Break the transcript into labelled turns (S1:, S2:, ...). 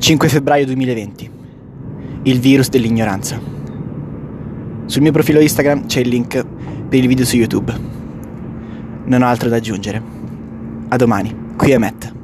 S1: 5 febbraio 2020. Il virus dell'ignoranza. Sul mio profilo Instagram c'è il link per il video su YouTube. Non ho altro da aggiungere. A domani, qui è Matt.